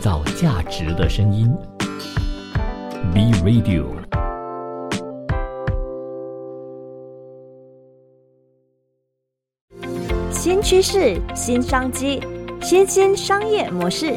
造价值的声音。B Radio。新趋势、新商机、新兴商业模式。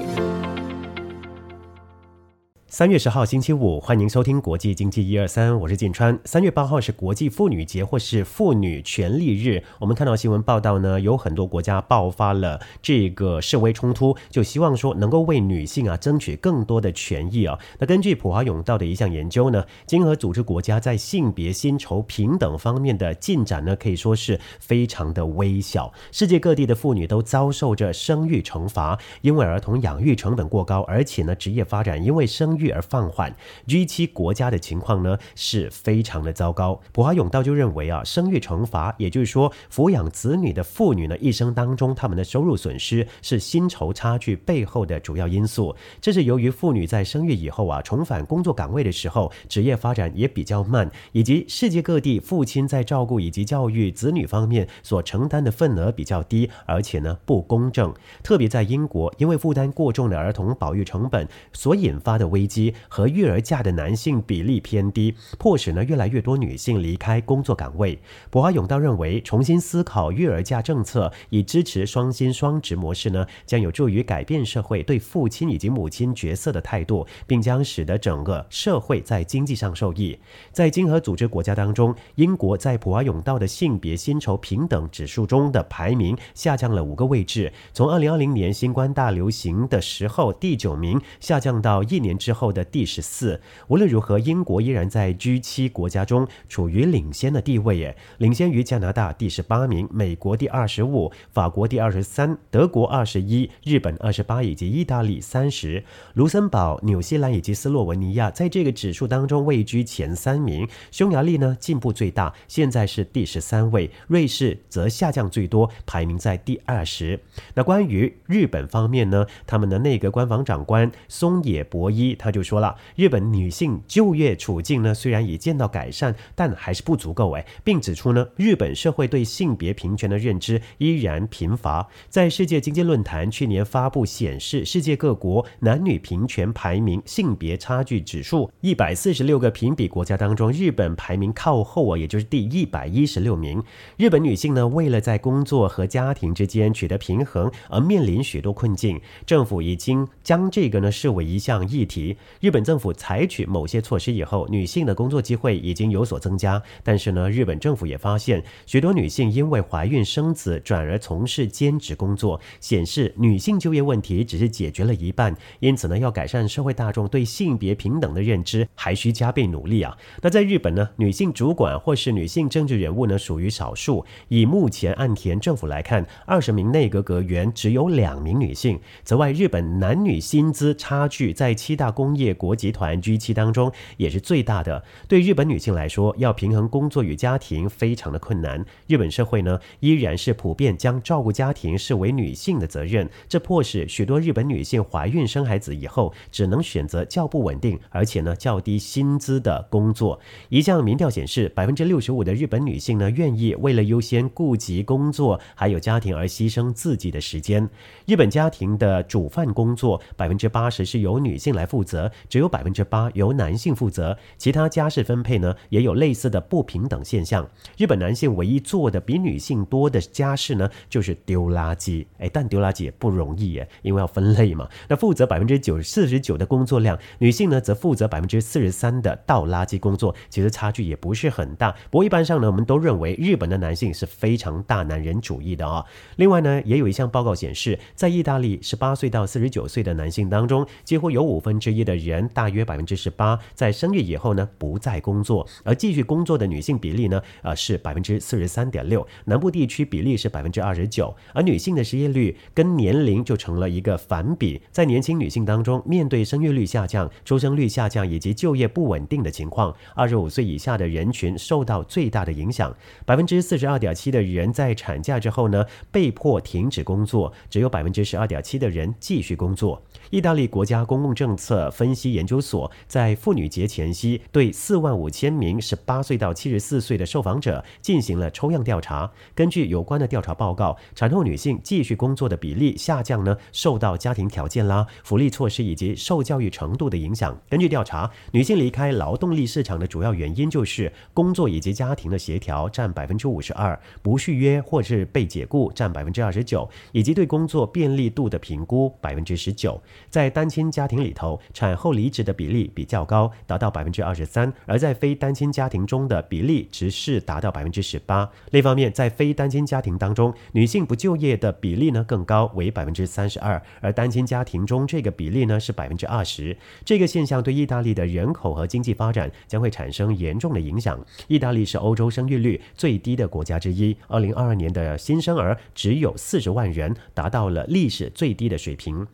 三月十号星期五，欢迎收听国际经济一二三，我是建川。三月八号是国际妇女节或是妇女权利日，我们看到新闻报道呢，有很多国家爆发了这个示威冲突，就希望说能够为女性啊争取更多的权益啊。那根据普华永道的一项研究呢，经合组织国家在性别薪酬平等方面的进展呢，可以说是非常的微小。世界各地的妇女都遭受着生育惩罚，因为儿童养育成本过高，而且呢职业发展因为生育。而放缓，G7 国家的情况呢是非常的糟糕。普华永道就认为啊，生育惩罚，也就是说抚养子女的妇女呢，一生当中他们的收入损失是薪酬差距背后的主要因素。这是由于妇女在生育以后啊，重返工作岗位的时候，职业发展也比较慢，以及世界各地父亲在照顾以及教育子女方面所承担的份额比较低，而且呢不公正。特别在英国，因为负担过重的儿童保育成本所引发的危机。和育儿假的男性比例偏低，迫使呢越来越多女性离开工作岗位。博华永道认为，重新思考育儿假政策，以支持双薪双职模式呢，将有助于改变社会对父亲以及母亲角色的态度，并将使得整个社会在经济上受益。在经合组织国家当中，英国在普华永道的性别薪酬平等指数中的排名下降了五个位置，从二零二零年新冠大流行的时候第九名下降到一年之后。后的第十四。无论如何，英国依然在 G 七国家中处于领先的地位，耶，领先于加拿大第十八名、美国第二十五、法国第二十三、德国二十一、日本二十八以及意大利三十。卢森堡、纽西兰以及斯洛文尼亚在这个指数当中位居前三名。匈牙利呢进步最大，现在是第十三位。瑞士则下降最多，排名在第二十。那关于日本方面呢，他们的内阁官房长官松野博一他。就说了，日本女性就业处境呢，虽然已见到改善，但还是不足够哎，并指出呢，日本社会对性别平权的认知依然贫乏。在世界经济论坛去年发布显示，世界各国男女平权排名性别差距指数，一百四十六个评比国家当中，日本排名靠后啊，也就是第一百一十六名。日本女性呢，为了在工作和家庭之间取得平衡，而面临许多困境。政府已经将这个呢视为一项议题。日本政府采取某些措施以后，女性的工作机会已经有所增加。但是呢，日本政府也发现，许多女性因为怀孕生子，转而从事兼职工作，显示女性就业问题只是解决了一半。因此呢，要改善社会大众对性别平等的认知，还需加倍努力啊。那在日本呢，女性主管或是女性政治人物呢，属于少数。以目前岸田政府来看，二十名内阁阁员只有两名女性。此外，日本男女薪资差距在七大公工业国集团 G7 当中也是最大的。对日本女性来说，要平衡工作与家庭非常的困难。日本社会呢，依然是普遍将照顾家庭视为女性的责任，这迫使许多日本女性怀孕生孩子以后，只能选择较不稳定而且呢较低薪资的工作。一项民调显示，百分之六十五的日本女性呢，愿意为了优先顾及工作还有家庭而牺牲自己的时间。日本家庭的煮饭工作，百分之八十是由女性来负责。则只有百分之八由男性负责，其他家事分配呢也有类似的不平等现象。日本男性唯一做的比女性多的家事呢，就是丢垃圾。哎，但丢垃圾也不容易耶，因为要分类嘛。那负责百分之九四十九的工作量，女性呢则负责百分之四十三的倒垃圾工作，其实差距也不是很大。不过一般上呢，我们都认为日本的男性是非常大男人主义的啊。另外呢，也有一项报告显示，在意大利十八岁到四十九岁的男性当中，几乎有五分之一的。人大约百分之十八在生育以后呢不再工作，而继续工作的女性比例呢呃是百分之四十三点六，南部地区比例是百分之二十九，而女性的失业率跟年龄就成了一个反比，在年轻女性当中，面对生育率下降、出生率下降以及就业不稳定的情况，二十五岁以下的人群受到最大的影响，百分之四十二点七的人在产假之后呢被迫停止工作，只有百分之十二点七的人继续工作。意大利国家公共政策。分析研究所在妇女节前夕对四万五千名十八岁到七十四岁的受访者进行了抽样调查。根据有关的调查报告，产后女性继续工作的比例下降呢，受到家庭条件啦、福利措施以及受教育程度的影响。根据调查，女性离开劳动力市场的主要原因就是工作以及家庭的协调占百分之五十二，不续约或是被解雇占百分之二十九，以及对工作便利度的评估百分之十九。在单亲家庭里头，产后离职的比例比较高，达到百分之二十三；而在非单亲家庭中的比例只是达到百分之十八。另一方面，在非单亲家庭当中，女性不就业的比例呢更高，为百分之三十二；而单亲家庭中这个比例呢是百分之二十。这个现象对意大利的人口和经济发展将会产生严重的影响。意大利是欧洲生育率最低的国家之一，二零二二年的新生儿只有四十万人，达到了历史最低的水平。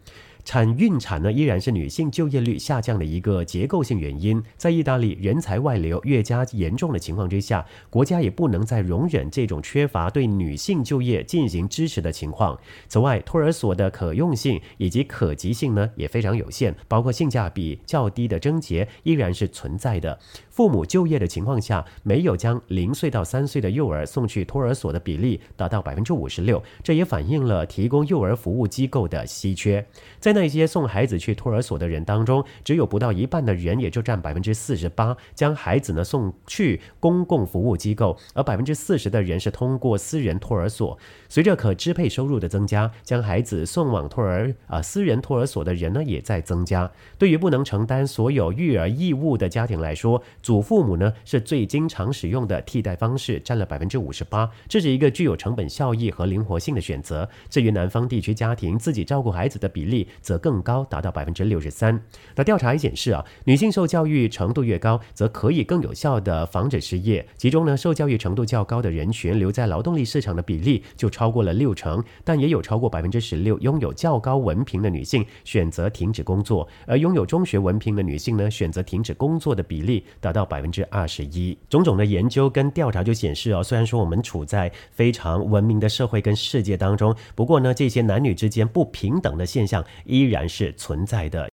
产孕产呢，依然是女性就业率下降的一个结构性原因。在意大利人才外流越加严重的情况之下，国家也不能再容忍这种缺乏对女性就业进行支持的情况。此外，托儿所的可用性以及可及性呢也非常有限，包括性价比较低的症结依然是存在的。父母就业的情况下，没有将零岁到三岁的幼儿送去托儿所的比例达到百分之五十六，这也反映了提供幼儿服务机构的稀缺。在那那些送孩子去托儿所的人当中，只有不到一半的人，也就占百分之四十八，将孩子呢送去公共服务机构，而百分之四十的人是通过私人托儿所。随着可支配收入的增加，将孩子送往托儿啊私人托儿所的人呢也在增加。对于不能承担所有育儿义务的家庭来说，祖父母呢是最经常使用的替代方式，占了百分之五十八。这是一个具有成本效益和灵活性的选择。至于南方地区家庭自己照顾孩子的比例则更高，达到百分之六十三。那调查也显示啊，女性受教育程度越高，则可以更有效地防止失业。其中呢，受教育程度较高的人群留在劳动力市场的比例就超过了六成，但也有超过百分之十六拥有较高文凭的女性选择停止工作，而拥有中学文凭的女性呢，选择停止工作的比例达到。百分之二十一，种种的研究跟调查就显示啊，虽然说我们处在非常文明的社会跟世界当中，不过呢，这些男女之间不平等的现象依然是存在的。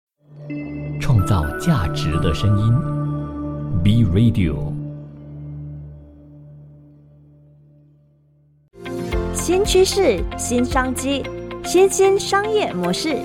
创造价值的声音，B Radio，新趋势、新商机、新兴商业模式。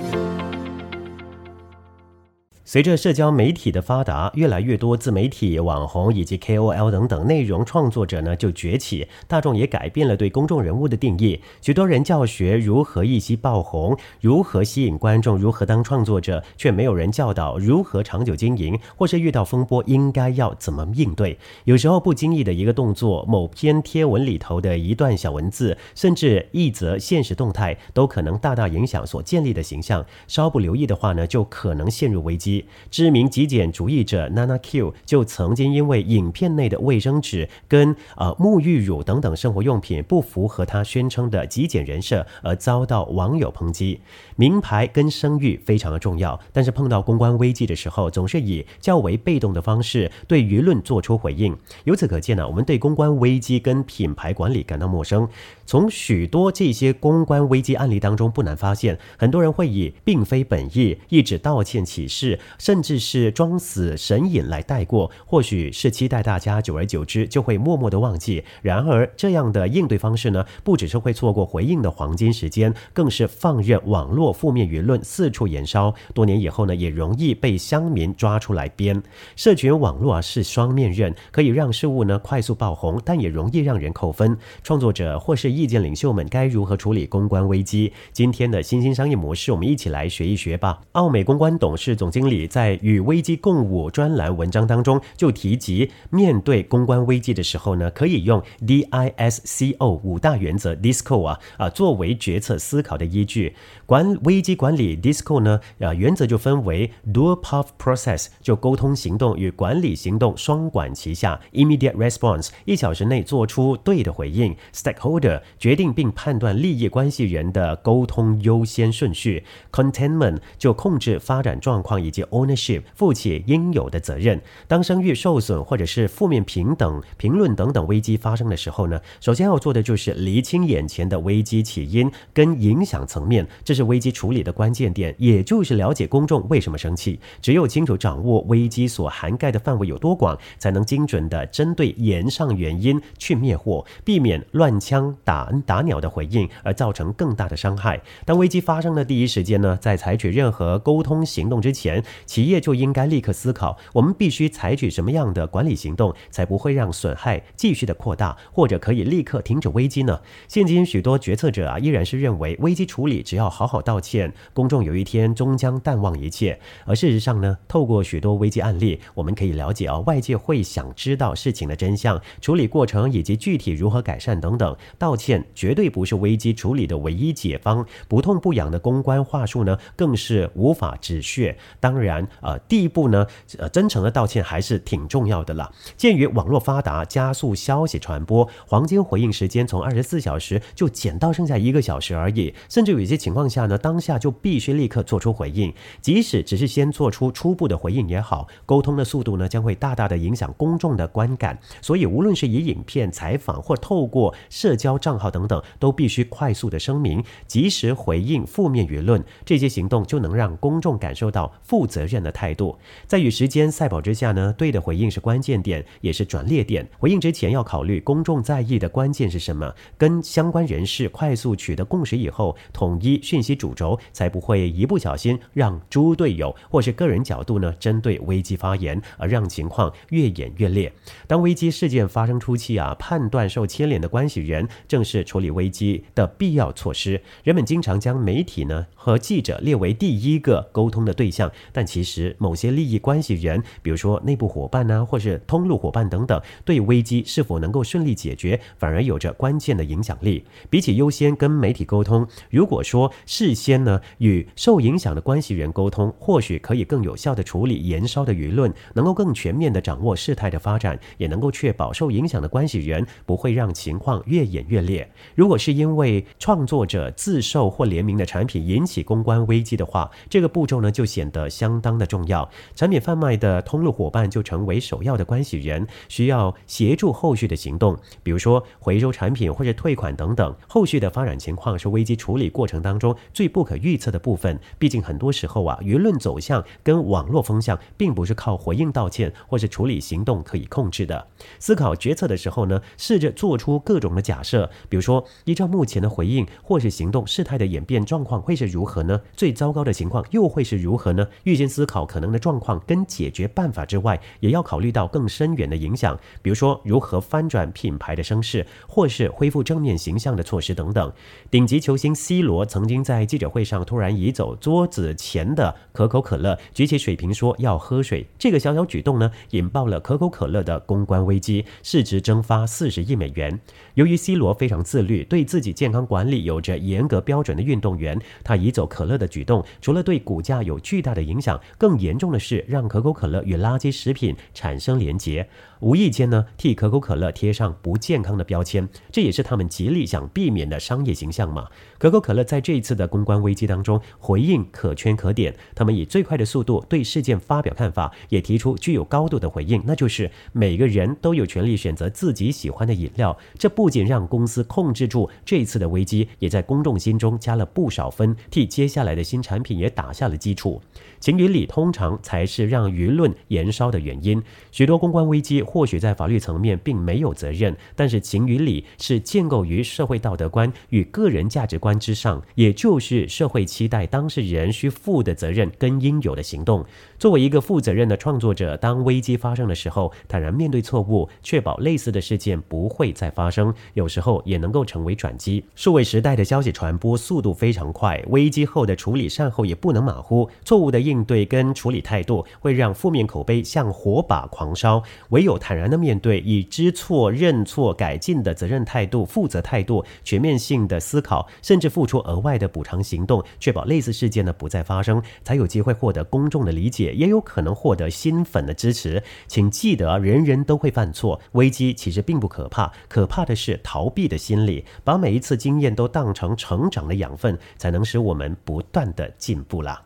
随着社交媒体的发达，越来越多自媒体、网红以及 KOL 等等内容创作者呢就崛起，大众也改变了对公众人物的定义。许多人教学如何一夕爆红，如何吸引观众，如何当创作者，却没有人教导如何长久经营，或是遇到风波应该要怎么应对。有时候不经意的一个动作，某篇贴文里头的一段小文字，甚至一则现实动态，都可能大大影响所建立的形象。稍不留意的话呢，就可能陷入危机。知名极简主义者 Nana Q 就曾经因为影片内的卫生纸跟呃沐浴乳等等生活用品不符合他宣称的极简人设而遭到网友抨击。名牌跟声誉非常的重要，但是碰到公关危机的时候，总是以较为被动的方式对舆论做出回应。由此可见呢，我们对公关危机跟品牌管理感到陌生。从许多这些公关危机案例当中，不难发现，很多人会以并非本意、一纸道歉启事。甚至是装死神隐来带过，或许是期待大家久而久之就会默默的忘记。然而，这样的应对方式呢，不只是会错过回应的黄金时间，更是放任网络负面舆论四处燃烧。多年以后呢，也容易被乡民抓出来编。社群网络啊是双面刃，可以让事物呢快速爆红，但也容易让人扣分。创作者或是意见领袖们该如何处理公关危机？今天的新兴商业模式，我们一起来学一学吧。奥美公关董事总经理。在与危机共舞专栏文章当中，就提及面对公关危机的时候呢，可以用 D I S C O 五大原则 DISCO 啊啊作为决策思考的依据。管危机管理 DISCO 呢啊原则就分为 Dual Path Process，就沟通行动与管理行动双管齐下；Immediate Response，一小时内做出对的回应；Stakeholder，决定并判断利益关系人的沟通优先顺序；Containment，就控制发展状况以及 ownership，负起应有的责任。当声誉受损或者是负面平等评论等等危机发生的时候呢，首先要做的就是厘清眼前的危机起因跟影响层面，这是危机处理的关键点，也就是了解公众为什么生气。只有清楚掌握危机所涵盖的范围有多广，才能精准的针对言上原因去灭火，避免乱枪打打鸟的回应而造成更大的伤害。当危机发生的第一时间呢，在采取任何沟通行动之前，企业就应该立刻思考，我们必须采取什么样的管理行动，才不会让损害继续的扩大，或者可以立刻停止危机呢？现今许多决策者啊，依然是认为危机处理只要好好道歉，公众有一天终将淡忘一切。而事实上呢，透过许多危机案例，我们可以了解啊，外界会想知道事情的真相、处理过程以及具体如何改善等等。道歉绝对不是危机处理的唯一解方，不痛不痒的公关话术呢，更是无法止血。当然，然呃，第一步呢，呃，真诚的道歉还是挺重要的了。鉴于网络发达，加速消息传播，黄金回应时间从二十四小时就减到剩下一个小时而已，甚至有一些情况下呢，当下就必须立刻做出回应，即使只是先做出初步的回应也好，沟通的速度呢，将会大大的影响公众的观感。所以，无论是以影片、采访或透过社交账号等等，都必须快速的声明，及时回应负面舆论。这些行动就能让公众感受到负责任的态度。在与时间赛跑之下呢，对的回应是关键点，也是转捩点。回应之前要考虑公众在意的关键是什么，跟相关人士快速取得共识以后，统一讯息主轴，才不会一不小心让猪队友或是个人角度呢，针对危机发言，而让情况越演越烈。当危机事件发生初期啊，判断受牵连的关系人，正是处理危机的必要措施。人们经常将媒体呢和记者列为第一个沟通的对象，但其实某些利益关系人，比如说内部伙伴呢，或是通路伙伴等等，对危机是否能够顺利解决，反而有着关键的影响力。比起优先跟媒体沟通，如果说事先呢与受影响的关系人沟通，或许可以更有效的处理延烧的舆论，能够更全面的掌握事态的发展，也能够确保受影响的关系人不会让情况越演越烈。如果是因为创作者自售或联名的产品引起公关危机的话，这个步骤呢就显得相相当的重要。产品贩卖的通路伙伴就成为首要的关系人，需要协助后续的行动，比如说回收产品或者退款等等。后续的发展情况是危机处理过程当中最不可预测的部分。毕竟很多时候啊，舆论走向跟网络风向并不是靠回应道歉或是处理行动可以控制的。思考决策的时候呢，试着做出各种的假设，比如说依照目前的回应或是行动事态的演变状况会是如何呢？最糟糕的情况又会是如何呢？预先思考可能的状况跟解决办法之外，也要考虑到更深远的影响，比如说如何翻转品牌的声势，或是恢复正面形象的措施等等。顶级球星 C 罗曾经在记者会上突然移走桌子前的可口可乐，举起水瓶说要喝水。这个小小举动呢，引爆了可口可乐的公关危机，市值蒸发四十亿美元。由于 C 罗非常自律，对自己健康管理有着严格标准的运动员，他移走可乐的举动，除了对股价有巨大的影响，更严重的是让可口可乐与垃圾食品产生连结。无意间呢，替可口可乐贴上不健康的标签，这也是他们极力想避免的商业形象嘛。可口可乐在这一次的公关危机当中回应可圈可点，他们以最快的速度对事件发表看法，也提出具有高度的回应，那就是每个人都有权利选择自己喜欢的饮料。这不仅让公司控制住这一次的危机，也在公众心中加了不少分，替接下来的新产品也打下了基础。情与理通常才是让舆论燃烧的原因。许多公关危机。或许在法律层面并没有责任，但是情与理是建构于社会道德观与个人价值观之上，也就是社会期待当事人需负的责任跟应有的行动。作为一个负责任的创作者，当危机发生的时候，坦然面对错误，确保类似的事件不会再发生，有时候也能够成为转机。数位时代的消息传播速度非常快，危机后的处理善后也不能马虎，错误的应对跟处理态度会让负面口碑像火把狂烧，唯有。坦然的面对，以知错、认错、改进的责任态度、负责态度、全面性的思考，甚至付出额外的补偿行动，确保类似事件呢不再发生，才有机会获得公众的理解，也有可能获得新粉的支持。请记得，人人都会犯错，危机其实并不可怕，可怕的是逃避的心理。把每一次经验都当成成长的养分，才能使我们不断的进步啦。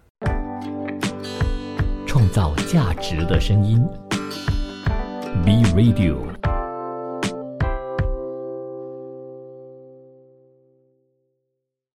创造价值的声音。B Radio。